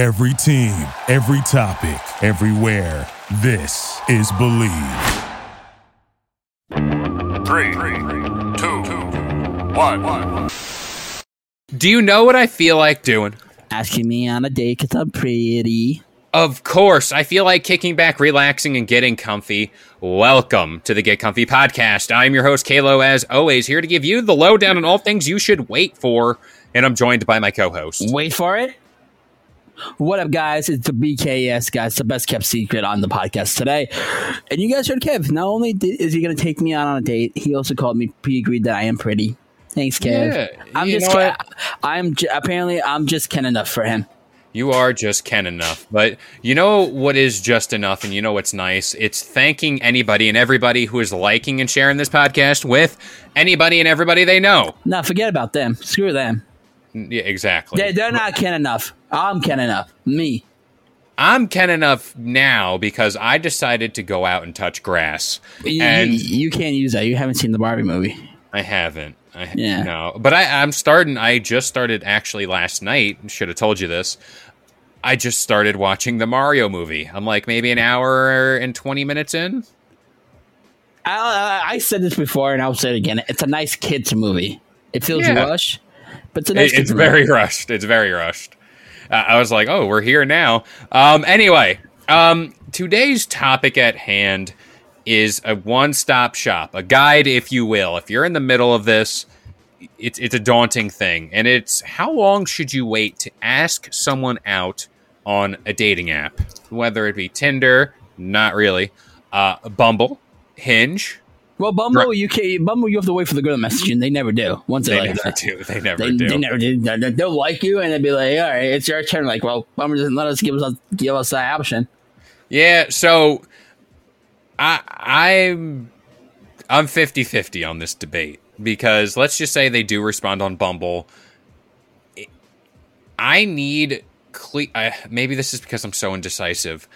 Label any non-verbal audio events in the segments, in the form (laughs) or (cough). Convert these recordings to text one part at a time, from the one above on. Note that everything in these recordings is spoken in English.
Every team, every topic, everywhere. This is Bleav. Three, two, one. Do you know what I feel like doing? Asking me on a date because I'm pretty. Of course, I feel like kicking back, relaxing, and getting comfy. Welcome to the Get Comfy podcast. I'm your host, Kalo, as always, here to give you the lowdown on all things you should wait for. And I'm joined by my co host. Wait for it. What up, guys? It's the BKS guys, the best kept secret on the podcast today. And you guys heard Kev. Not only did, is he going to take me out on a date, he also called me. He agreed that I am pretty. Thanks, Kev. Yeah, I'm just. Ken- I'm j- apparently I'm just Ken enough for him. You are just Ken enough. But you know what is just enough, and you know what's nice? It's thanking anybody and everybody who is liking and sharing this podcast with anybody and everybody they know. Now forget about them. Screw them. Yeah, exactly. They, they're not Ken enough. I'm Ken enough. Me. I'm Ken enough now because I decided to go out and touch grass. You, And- you, you can't use that. You haven't seen the Barbie movie. I haven't. I, Yeah. No, but I, I'm starting. I just started actually last night. Should have told you this. I just started watching the Mario movie. I'm like maybe an hour and 20 minutes in. I, I, I said this before, and I'll say it again. It's a nice kids movie. It feels Yeah. rushed, but it's a nice It- it's very rushed. It's very rushed. Uh, I was like, oh, we're here now. Um, anyway, um, today's topic at hand is a one-stop shop, a guide, if you will. If you're in the middle of this, it's it's a daunting thing, and it's how long should you wait to ask someone out on a dating app, whether it be Tinder, not really, uh, Bumble, Hinge. Well, Bumble, Right. you can Bumble. You have to wait for the girl to message you. and They never do. Once they, They like never do. They never they, do. they never do. They- They'll like you, and they'll be like, "All right, it's your turn." Like, well, Bumble doesn't let us give us give us that option. Yeah, so I I'm I'm 50-50 on this debate because let's just say they do respond on Bumble. I need cle- I, maybe this is because I'm so indecisive.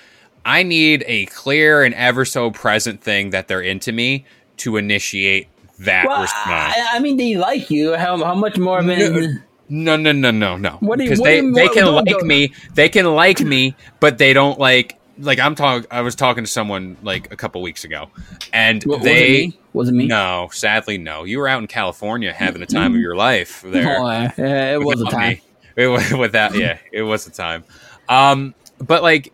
I need a clear and ever so present thing that they're into me to initiate that Well, response. I, I mean, they like you. How, how much more of an No, no, no, no, no. What do you- Because what they, they can like me. They can like me, but they don't like. Like I'm talking. I was talking to someone like a couple weeks ago, and Wa- was it they. Was it me? No, sadly, no. You were out in California having the time of your life (laughs) there. Oh, uh, yeah, it was a time. me. It was (laughs) without. Yeah, it was a time. Um, but like,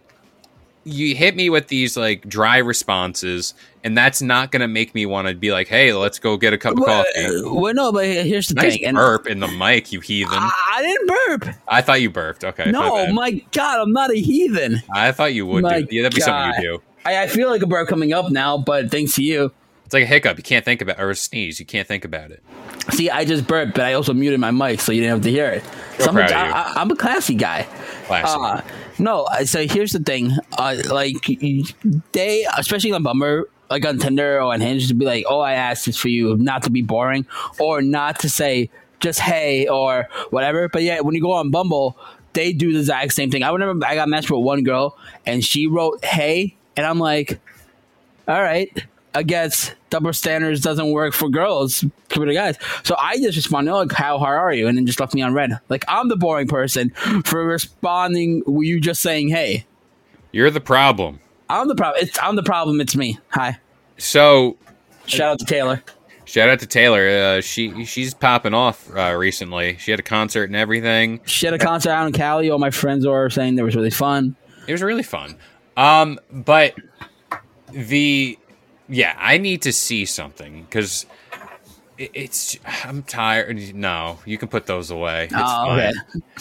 you hit me with these like dry responses, and that's not gonna make me want to be like, "Hey, let's go get a cup of Well, coffee." uh, well, no, but here's the Nice thing. And burp in the mic, you heathen. I, I didn't burp. I thought you burped. Okay. No, my God, I'm not a heathen. I thought you would My do. Yeah, that'd be something God. you do. I, I feel like a burp coming up now, but thanks to you. It's like a hiccup. You can't think about or a sneeze. You can't think about it. See, I just burped, but I also muted my mic so you didn't have to hear it. So I'm, a. I, I'm a classy guy. Classy. Uh, no, so here's the thing. Uh, like, they, especially on Bummer, like on Tinder or on Hinge, to be like, oh, I asked this for you not to be boring or not to say just hey or whatever. But yeah, when you go on Bumble, they do the exact same thing. I remember I got matched with one girl and she wrote hey, and I'm like, all right, I guess double standards doesn't work for girls compared to guys. So I just responded, like, how hard are you? And then just left me on red. Like I'm the boring person for responding with you just saying, hey. You're the problem. I'm the problem. It's I'm the problem. It's me. Hi. So Shout out to Taylor. shout out to Taylor. Uh, she she's popping off uh, recently. She had a concert and everything. She had a concert out in Cali. All my friends were saying it was really fun. It was really fun. Um, but the yeah, I need to see something because it, it's I'm tired. No, you can put those away. It's Oh, okay.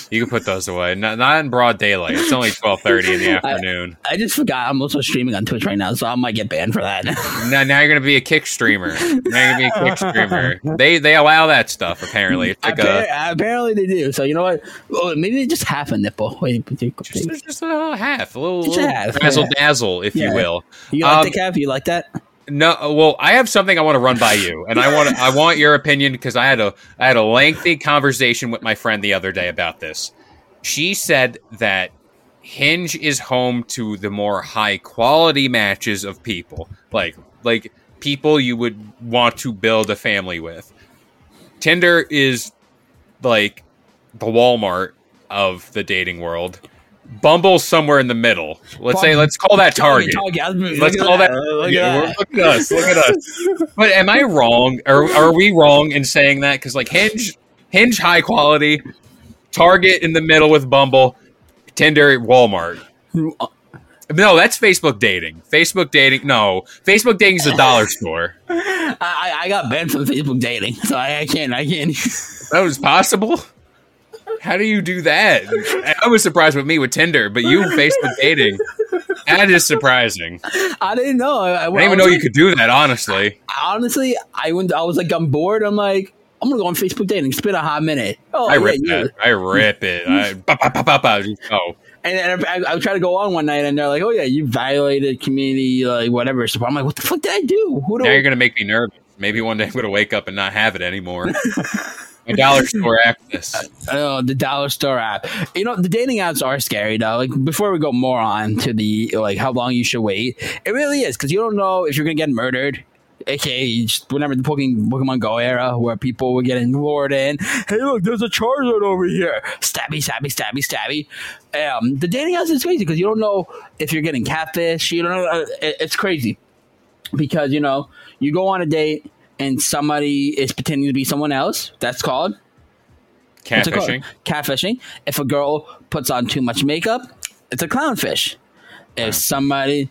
You can put those away. Not, not in broad daylight. It's only twelve thirty in the (laughs) afternoon. I just forgot I'm also streaming on Twitch right now, so I might get banned for that. now, now you're gonna be a kick streamer. Now you're gonna be a kick streamer. They they allow that stuff apparently. It's like Appar- a apparently they do. So you know what? Oh, maybe they just half a nipple. Wait, just, just a little half, a little, little half, razzle yeah. dazzle, if Yeah. you will. you like Um, the calf? You like that? No, well, I have something I want to run by you, and I want I want your opinion because I had a I had a lengthy conversation with my friend the other day about this. She said that Hinge is home to the more high quality matches of people, like like people you would want to build a family with. Tinder is like the Walmart of the dating world. Bumble's somewhere in the middle. Let's say let's call that Target. Target. Let's call that. Look at look at us. Look at us. (laughs) But am I wrong? Or are we wrong in saying that? Because like Hinge, Hinge high quality, Target in the middle with Bumble, Tinder, Walmart. No, that's Facebook dating. Facebook dating. No, Facebook dating is a dollar (laughs) store. I, I- I got banned from Facebook dating, so I, I can't. I can't. That was possible. How do you do that? I was surprised with me with Tinder, but you Facebook dating. That is surprising. I I didn't know. I, I, didn't even know you could do that. Honestly, Honestly, I went. I was like, I'm bored. I'm like, I'm gonna go on Facebook dating. It's been a hot minute. Oh, I yeah, rip yeah. that. I rip it. I, (laughs) ba, just go. And then I, I, try to go on one night, and they're like, "Oh yeah, you violated community like whatever." So I'm like, "What the fuck did I do? Who do Now I you're gonna make me nervous. Maybe one day I'm gonna wake up and not have it anymore. (laughs) My dollar (laughs) store access. Oh, the dollar store app. You know, the dating apps are scary though. Like before we go more on to the like how long you should wait, it really is because you don't know if you're gonna get murdered. AKA, just remember the Pokemon, Pokemon Go era where people were getting lured in. Hey, look, there's a Charizard over here. Stabby, stabby, stabby, stabby. Um, the dating apps is crazy because you don't know if you're getting catfish. You don't know. Uh, it's crazy because you know you go on a date and somebody is pretending to be someone else. That's called? Catfishing. Catfishing. If a girl puts on too much makeup, it's a clownfish. If somebody,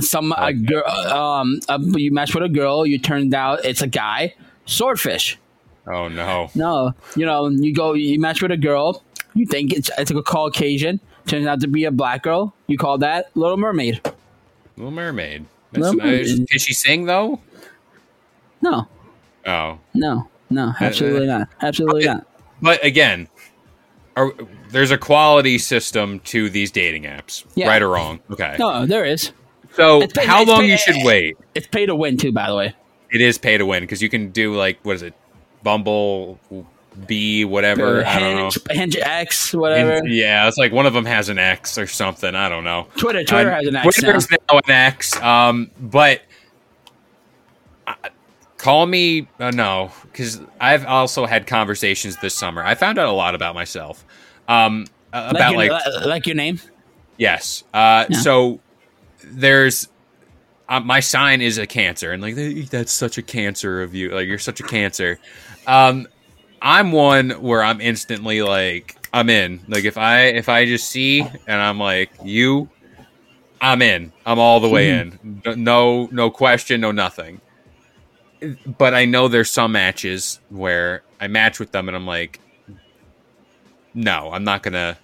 some a girl, um, uh, you match with a girl, you turned out it's a guy, swordfish. Oh no. No, you know, you go, you match with a girl, you think it's it's a Caucasian, turns out to be a black girl. You call that Little Mermaid? Little Mermaid. That's Little. Mermaid. Did she sing though? No, Oh. no, no, absolutely not, absolutely not. But again, are, there's a quality system to these dating apps, Yeah. right or wrong. Okay. No, there is. so how long you should wait? It's pay to win too, by the way. It is pay to win because you can do like what is it, Bumble, B, whatever. I don't know. Hinge, Hinge X, whatever. Yeah, it's like one of them has an X or something. I don't know. Twitter, Twitter Uh, has an X Twitter's now. an X. Um, but uh, call me uh, no, because I've also had conversations this summer. I found out a lot about myself. Um, uh, about your, like like your name. yes. Uh, Yeah. so there's. Uh, my sign is a cancer, and like that's such a cancer of you. Like you're such a cancer. Um, I'm one where I'm instantly like I'm in. Like if I if I just see and I'm like you, I'm in. I'm all the way in. No no question, no nothing. But I know there's some matches where I match with them and I'm like, no, I'm not gonna.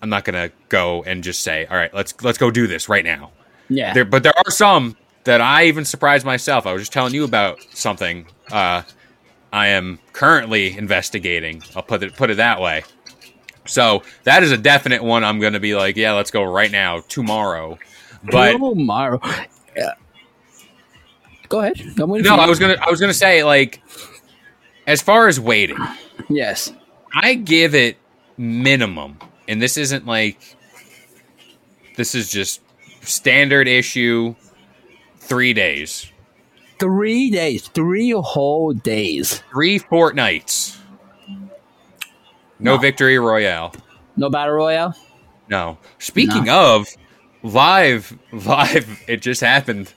I'm not gonna go and just say, all right, let's let's go do this right now. Yeah. There, but there are some that I even surprised myself. I was just telling you about something. Uh, I am currently investigating. I'll put it put it that way. So that is a definite one. I'm going to be like, yeah, let's go right now, tomorrow. But tomorrow. Yeah. Go ahead. I'm waiting no. I was gonna I was gonna say like, as far as waiting, Yes. I give it minimum, and this isn't like this is just standard issue. Three days, Three days. Three whole days. three fortnights. No, No. victory royale. No battle royale. No. Speaking of live, (laughs) live, it just happened.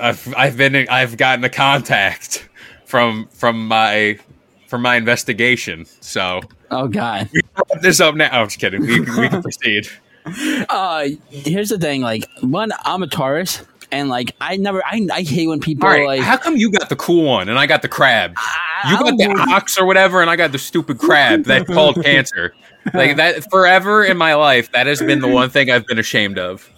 I've I've been I've gotten a contact from from my from my investigation. So Oh God. wrap this up now. I'm just kidding. We, can- we can proceed. (laughs) Uh, here's the thing. Like, one, I'm a Taurus, and like, I never, I, I hate when people All right. like. how come you got the cool one and I got the crab? I- You got the ox or whatever, and I got the stupid crab that's called (laughs) cancer. Like that forever in my life, that has been the one thing I've been ashamed of.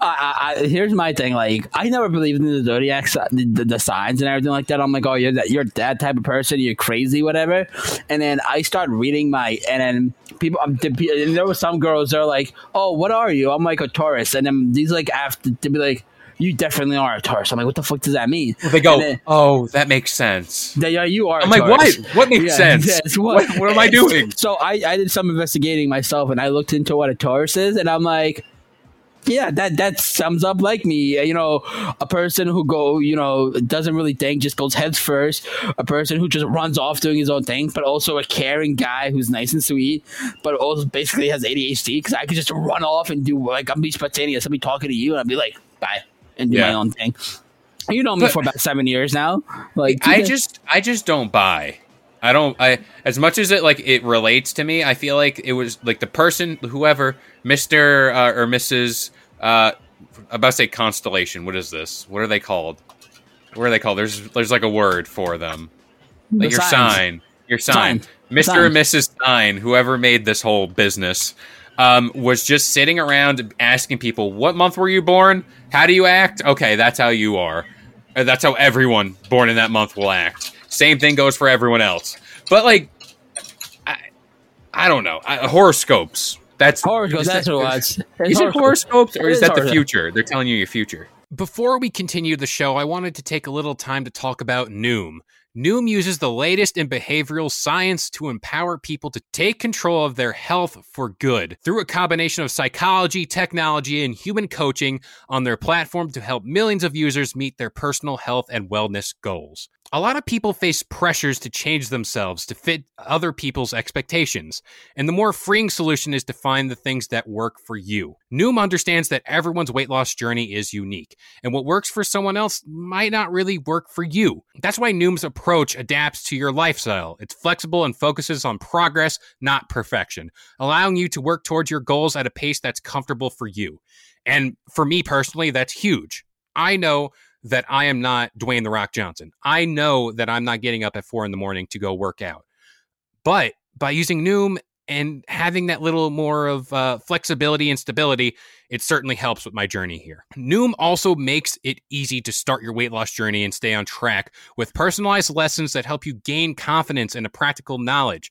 I, I, here's my thing. Like, I never believed in the zodiac, the, the, the signs and everything like that. I'm like, oh, you're that, you're that type of person. You're crazy, whatever. And then I start reading my, and then people, um, the pe- and there were some girls. They're like, oh, what are you? I'm like a Taurus. And then these like after to be like, you definitely are a Taurus. I'm like, what the fuck does that mean? They go, then- "Oh, that makes sense." They, yeah, you are. I'm like, Taurus. what? What makes Yeah, (laughs) sense? yes, what, what am I (laughs) doing? So I, I did some investigating myself, and I looked into what a Taurus is, and I'm like, yeah, that that sums up like me. You know, a person who go, you know, doesn't really think, just goes heads first. A person who just runs off doing his own thing, but also a caring guy who's nice and sweet, but also basically has ADHD. Because I could just run off and do like I'm be spontaneous. I'll be talking to you, and I'll be like, bye, and do Yeah. my own thing. You know me But- for about seven years now. Like I just I just don't buy. I don't I as much as it like it relates to me, I feel like it was like the person whoever Mr. Uh, or Mrs. uh I'm about to say constellation. What is this? What are they called? What are they called? There's there's like a word for them. Like your signs. sign. Your sign. Sign. Mr. Sign. and Mrs. Stein, whoever made this whole business, um, was just sitting around asking people, What month were you born? How do you act? Okay, that's how you are. Uh, That's how everyone born in that month will act. Same thing goes for everyone else. But, like, I, I don't know. I, horoscopes. That's horoscopes. is That's that- what it was. (laughs) Is it horoscopes or It is is that the future? They're telling you your future. Before we continue the show, I wanted to take a little time to talk about Noom. Noom uses the latest in behavioral science to empower people to take control of their health for good through a combination of psychology, technology, and human coaching on their platform to help millions of users meet their personal health and wellness goals. A lot of people face pressures to change themselves to fit other people's expectations, and the more freeing solution is to find the things that work for you. Noom understands that everyone's weight loss journey is unique, and what works for someone else might not really work for you. That's why Noom's approach adapts to your lifestyle. It's flexible and focuses on progress, not perfection, allowing you to work towards your goals at a pace that's comfortable for you. And for me personally, that's huge. I know that I am not Dwayne the Rock Johnson. I know that I'm not getting up at four in the morning to go work out. But by using Noom and having that little more of uh, flexibility and stability, it certainly helps with my journey here. Noom also makes it easy to start your weight loss journey and stay on track with personalized lessons that help you gain confidence and a practical knowledge.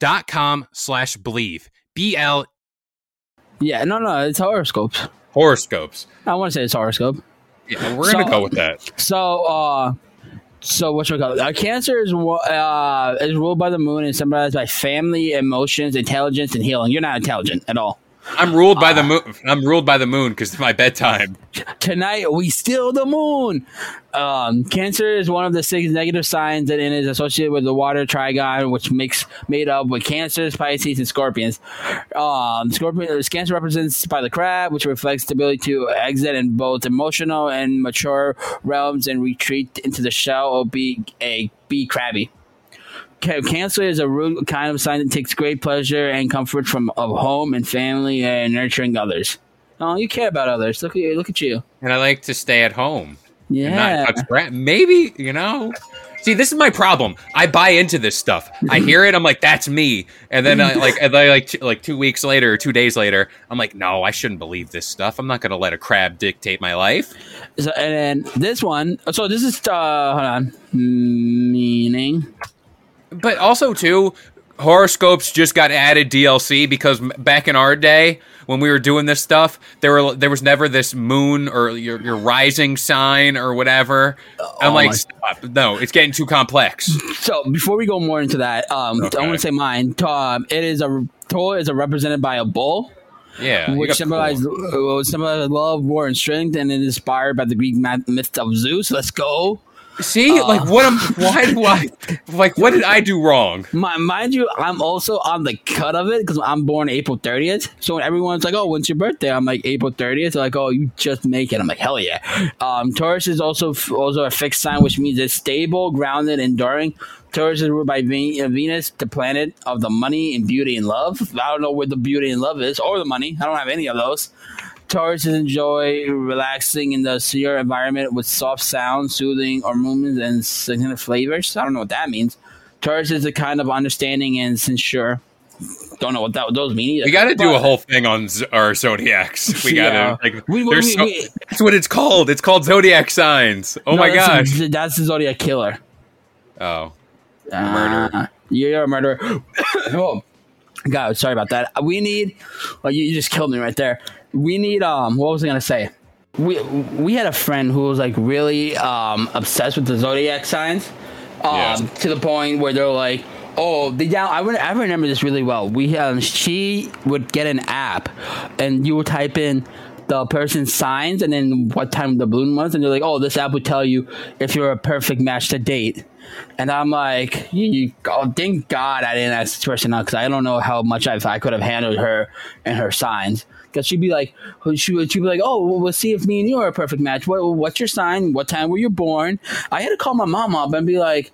dot com slash bleav. B-L Yeah, no, no, it's horoscopes. Horoscopes. I want to say it's horoscope. Yeah, we're gonna So- go with that. So, uh, so what should we call it? Uh, cancer is uh, is ruled by the moon and symbolized by family, emotions, intelligence, and healing. You're not intelligent at all. I'm ruled by the moon. I'm ruled by the moon because it's my bedtime. Tonight we steal the moon. Um, cancer is one of the six negative signs that it is associated with the water trigon, which makes made up with cancers, Pisces, and Scorpions. Um, Scorpion, Cancer represents by the crab, which reflects the ability to exit in both emotional and mature realms and retreat into the shell or be a be crabby. Ca- Cancer is a root kind of sign that takes great pleasure and comfort from of home and family and nurturing others. Oh, you care about others. Look at you. Look at you. and I like to stay at home Yeah. not touch. Maybe you know. See, this is my problem. I buy into this stuff. I hear it. I'm like, that's me. And then, I, like, and then, like, t- like two weeks later, or two days later, I'm like, no, I shouldn't believe this stuff. I'm not going to let a crab dictate my life. So, and then this one. So this is uh, hold on. Meaning. But also, too, horoscopes just got added DLC because back in our day when we were doing this stuff, there were there was never this moon or your, your rising sign or whatever. I'm Oh like, stop. no, it's getting too complex. So before we go more into that, um, I want to say mine. Um, it is a Taurus a represented by a bull, Yeah, which symbolizes cool. uh, symbolizes love, war, and strength, and it is inspired by the Greek myth of Zeus. Let's go. See, uh, like what am? Why do I? Like, what did I do wrong? Mi- mind you, I'm also on the cut of it because I'm born April 30th. So when everyone's like, "Oh, when's your birthday?" I'm like April 30th. They're like, "Oh, you just make it." I'm like, "Hell yeah!" Um, Taurus is also also a fixed sign, which means it's stable, grounded, enduring. Taurus is ruled by Venus, the planet of the money and beauty and love. I don't know where the beauty and love is, or the money. I don't have any of those. Taurus enjoy relaxing in the secure environment with soft sounds, soothing or movements, and significant flavors. I don't know what that means. Taurus is a kind of understanding and sincere. don't know what that those mean either. We got to do a whole thing on z- our zodiacs. (laughs) We got to Yeah. like. We- we- we- so- we- that's what it's called. It's called zodiac signs. Oh No, my that's gosh. the- that's the Zodiac killer. oh, uh, Murderer. Murderer. you're a murderer. (coughs) oh, God, sorry about that. We need. Well, you, you just killed me right there. We need. Um, what was I gonna say? We we had a friend who was like really um obsessed with the zodiac signs, um, Yeah. to the point where they're like. Oh, the down. I, I remember this really well. We um, she would get an app, and you would type in the person's signs and then what time the balloon was, and they're like, "Oh, this app would tell you if you're a perfect match to date." And I'm like, you, you, oh, thank God I didn't ask this person out because I don't know how much I've, I could have handled her and her signs. Because she'd be like, she would, she'd be like, oh, well, we'll see if me and you are a perfect match. What, what's your sign? What time were you born? I had to call my mom up and be like,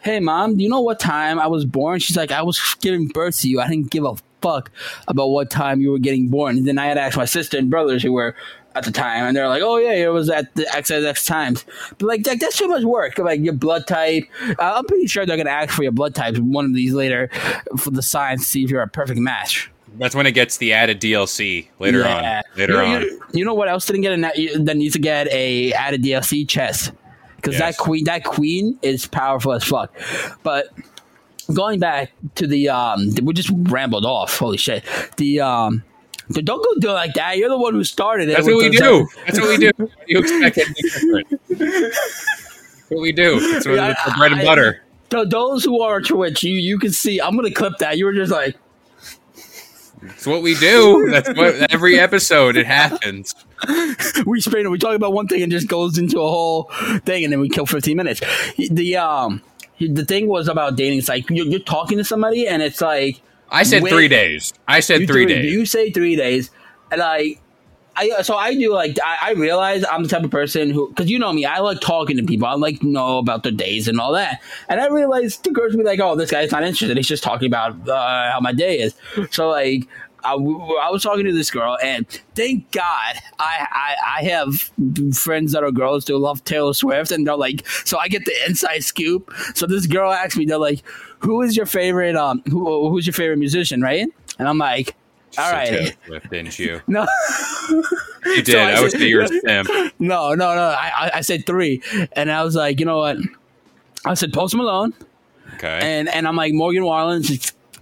hey, mom, do you know what time I was born? She's like, I was giving birth to you. I didn't give a fuck about what time you were getting born. And then I had to ask my sister and brothers who were at the time, and they're like, "Oh yeah, it was at the XXX times." But like, that, that's too much work. Like your blood type, I'm pretty sure they're gonna ask for your blood type one of these later for the signs to see if you're a perfect match. That's when it gets the added DLC later Yeah. on. Later you, on. You, you know what else didn't get a that needs to get a added DLC chess because Yes. that queen that queen is powerful as fuck. But going back to the um, we just rambled off. Holy shit! The um. Don't go do it like that. You're the one who started it. That's (laughs) what we do. That's what we do. You expect anything different? That's what we do. That's what, Yeah, that's our bread and I- butter. Those who are on Twitch, you you can see. I'm gonna clip that. You were just like, That's what we do. That's what (laughs) every episode it happens. we spin. We talk about one thing and just goes into a whole thing, and then we kill 15 minutes. The um, the thing was about dating. It's like you're, you're talking to somebody, and it's like I said Wait. three days. I said you three days. You say three days, and like. I, so I do like I, I realize I'm the type of person who because you know me I like talking to people. I like know about their days and all that. And I realized the girls be like oh this guy's not interested. He's just talking about uh, how my day is. So like I, I was talking to this girl and thank God I, I I have friends that are girls who love Taylor Swift and they're like so I get the inside scoop. So this girl asked me they're like who is your favorite um who who's your favorite musician? Right? And I'm like all right Taylor Swift, didn't you? (laughs) no You did. So I I would say you're a simp. No, no, no. I, I, I said three, and I was like, you know what? I said Post Malone, Okay. and and I'm like Morgan Wallen.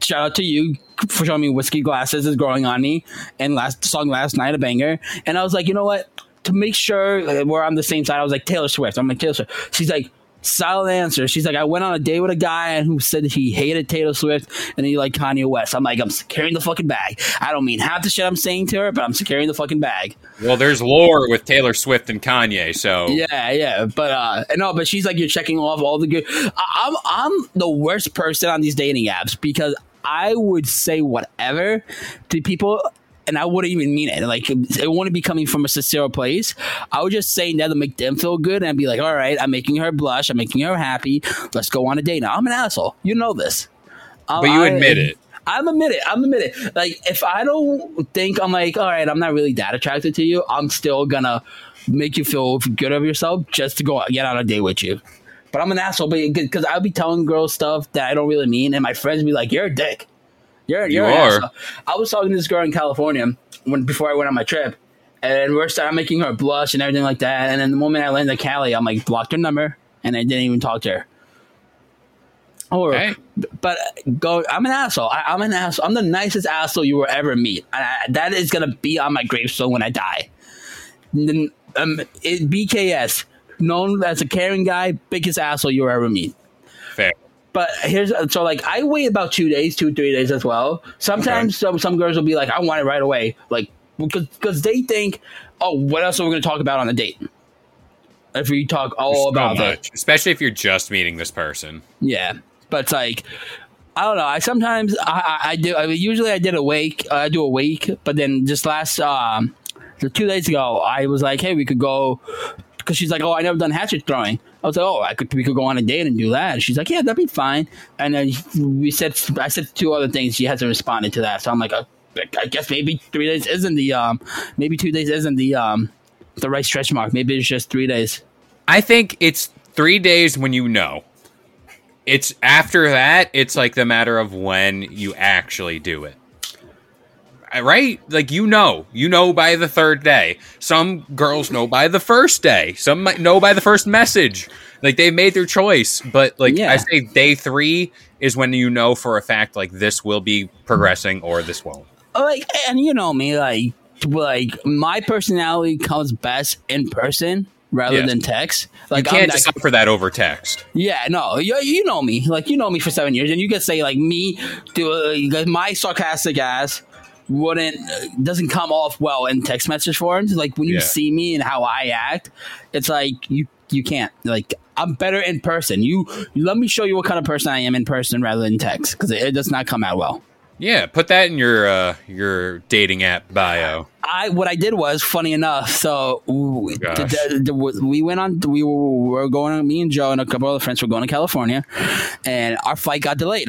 Shout out to you for showing me whiskey glasses is growing on me, and last song last night a banger. And I was like, you know what? To make sure we're on the same side, I was like Taylor Swift. I'm like Taylor Swift. She's like. Solid answer. She's like, I went on a date with a guy who said he hated Taylor Swift and he liked Kanye West. I'm like, I'm securing the fucking bag. I don't mean half the shit I'm saying to her, but I'm securing the fucking bag. well, there's lore with Taylor Swift and Kanye, so Yeah, yeah, but uh, no, but she's like you're checking off all the good. I- I'm I'm the worst person on these dating apps because I would say whatever to people. And I wouldn't even mean it. Like it wouldn't be coming from a sincere place. I would just say that to make them feel good and be like, "All right, I'm making her blush. I'm making her happy. Let's go on a date." Now I'm an asshole. You know this. Um, but you admit it. I'm admit it. I'm admit it. Like if I don't think I'm like, all right, I'm not really that attracted to you, I'm still gonna make you feel good of yourself just to go get on a date with you. But I'm an asshole, because I'll be telling girls stuff that I don't really mean, and my friends be like, "You're a dick. You're You you're an are. asshole." I was talking to this girl in California when before I went on my trip, and we're starting making her blush and everything like that. And then the moment I landed in Cali, I'm like, blocked her number, and I didn't even talk to her. Or, but go. I'm an asshole. I, I'm an asshole. I'm the nicest asshole you will ever meet. I, that is gonna be on my gravestone when I die. Um, it, BKS, known as a caring guy, biggest asshole you will ever meet. Fair. But here's so like I wait about two days, two three days as well. Sometimes some some girls will be like, I want it right away, like because because they think, oh, what else are we going to talk about on the date? If we talk all so about it, much, especially if you're just meeting this person. yeah. But it's like I don't know. I sometimes I, I, I do. I mean, usually I did a week. I do a week, but then just last um, two days ago, I was like, hey, we could go because she's like, oh, I never done hatchet throwing. I was like, oh, I could we could go on a date and do that. And She's like, yeah, that'd be fine. And then we said I said two other things. She hasn't responded to that, so I'm like, uh, I guess maybe three days isn't the um, maybe two days isn't the um, the right stretch mark. Maybe it's just three days. I think it's three days when you know. it's after that, it's like the matter of when you actually do it. Right? Like you know, you know by the third day. Some girls know by the first day. Some might know by the first message. Like they've made their choice, but like Yeah. I say, day three is when you know for a fact like this will be progressing or this won't. like and you know me like like my personality comes best in person rather Yes. than text You like can't I'm that, for that over text. yeah no you, you know me like you know me for seven years and you can say like me do uh, my sarcastic ass wouldn't doesn't come off well in text message forms like when you Yeah. see me and how i act it's like you you can't like i'm better in person you, you let me show you what kind of person i am in person rather than text because it, it does not come out well Yeah, put that in your uh, your dating app bio. I what I did was funny enough. So the- the- the- we went on. We were, were going. On me and Joe and a couple other friends were going to California, and our flight got delayed.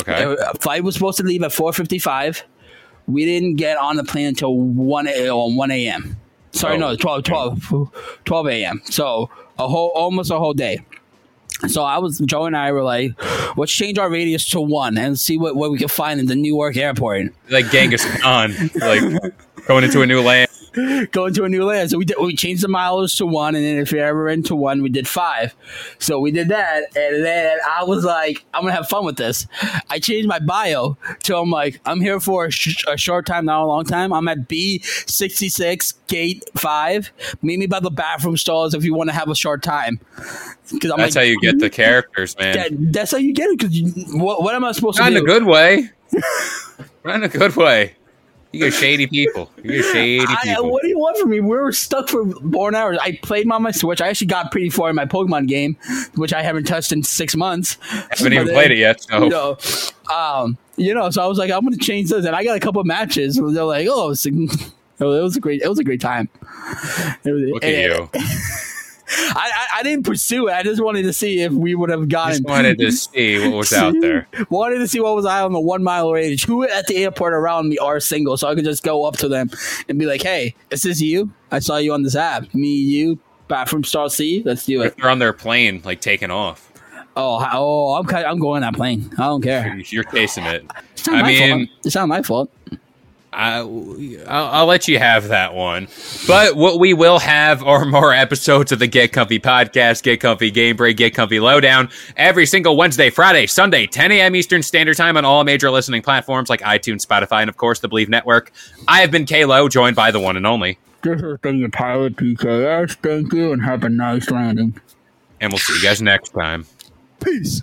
Okay. Uh, flight was supposed to leave at four fifty five. We didn't get on the plane until one a, or one a.m. Sorry, Oh. no, 12, 12, 12 a.m. So a whole almost a whole day. So I was Joe and I were like, let's change our radius to one and see what, what we can find in the Newark airport. like Genghis Khan, like going into a new land. (laughs) going to a new land. So we did, we changed the mileage to one, and then if you're ever into one, we did five. So we did that, and then I was like, I'm gonna have fun with this. I changed my bio to I'm like, I'm here for a, sh- a short time, not a long time. I'm at B sixty six gate five. Meet me by the bathroom stalls if you want to have a short time. Because That's how you get the characters, man. that, that's how you get it. Because what, what am I supposed Not to in a good way. (laughs) Not in a good way. You get shady people. You get shady I, people. what do you want from me? We were stuck for born hours. I played on my Switch. I actually got pretty far in my Pokemon game, which I haven't touched in six months. haven't even But played it yet. So You know, um, you know, so I was like, I'm going to change this, and I got a couple matches. They're like, oh, it was, (laughs) it was a great, it was a great time. It was- look at and you. (laughs) I, I, I didn't pursue it. I just wanted to see if we would have gotten. Just wanted to see what was out (laughs) there. wanted to see what was out on the one mile range. Who at the airport around me are single, so I could just go up to them and be like, "Hey, is this you? I saw you on this app. Me, you, bathroom star C. Let's do it." If they're on their plane, like taking off, Oh, oh, I'm I'm going on that plane. I don't care. you're chasing it. It's not I my mean, fault. It's not my fault. I, I'll, I'll let you have that one. But what we will have are more episodes of the Get Comfy podcast, Get Comfy Game Break, Get Comfy Lowdown every single Wednesday, Friday, Sunday, 10 a.m. Eastern Standard Time on all major listening platforms like iTunes, Spotify, and of course the Bleav Network. I have been Kalo, joined by the one and only, This is the pilot BKS. Thank you and have a nice landing. and we'll see you guys next time. Peace.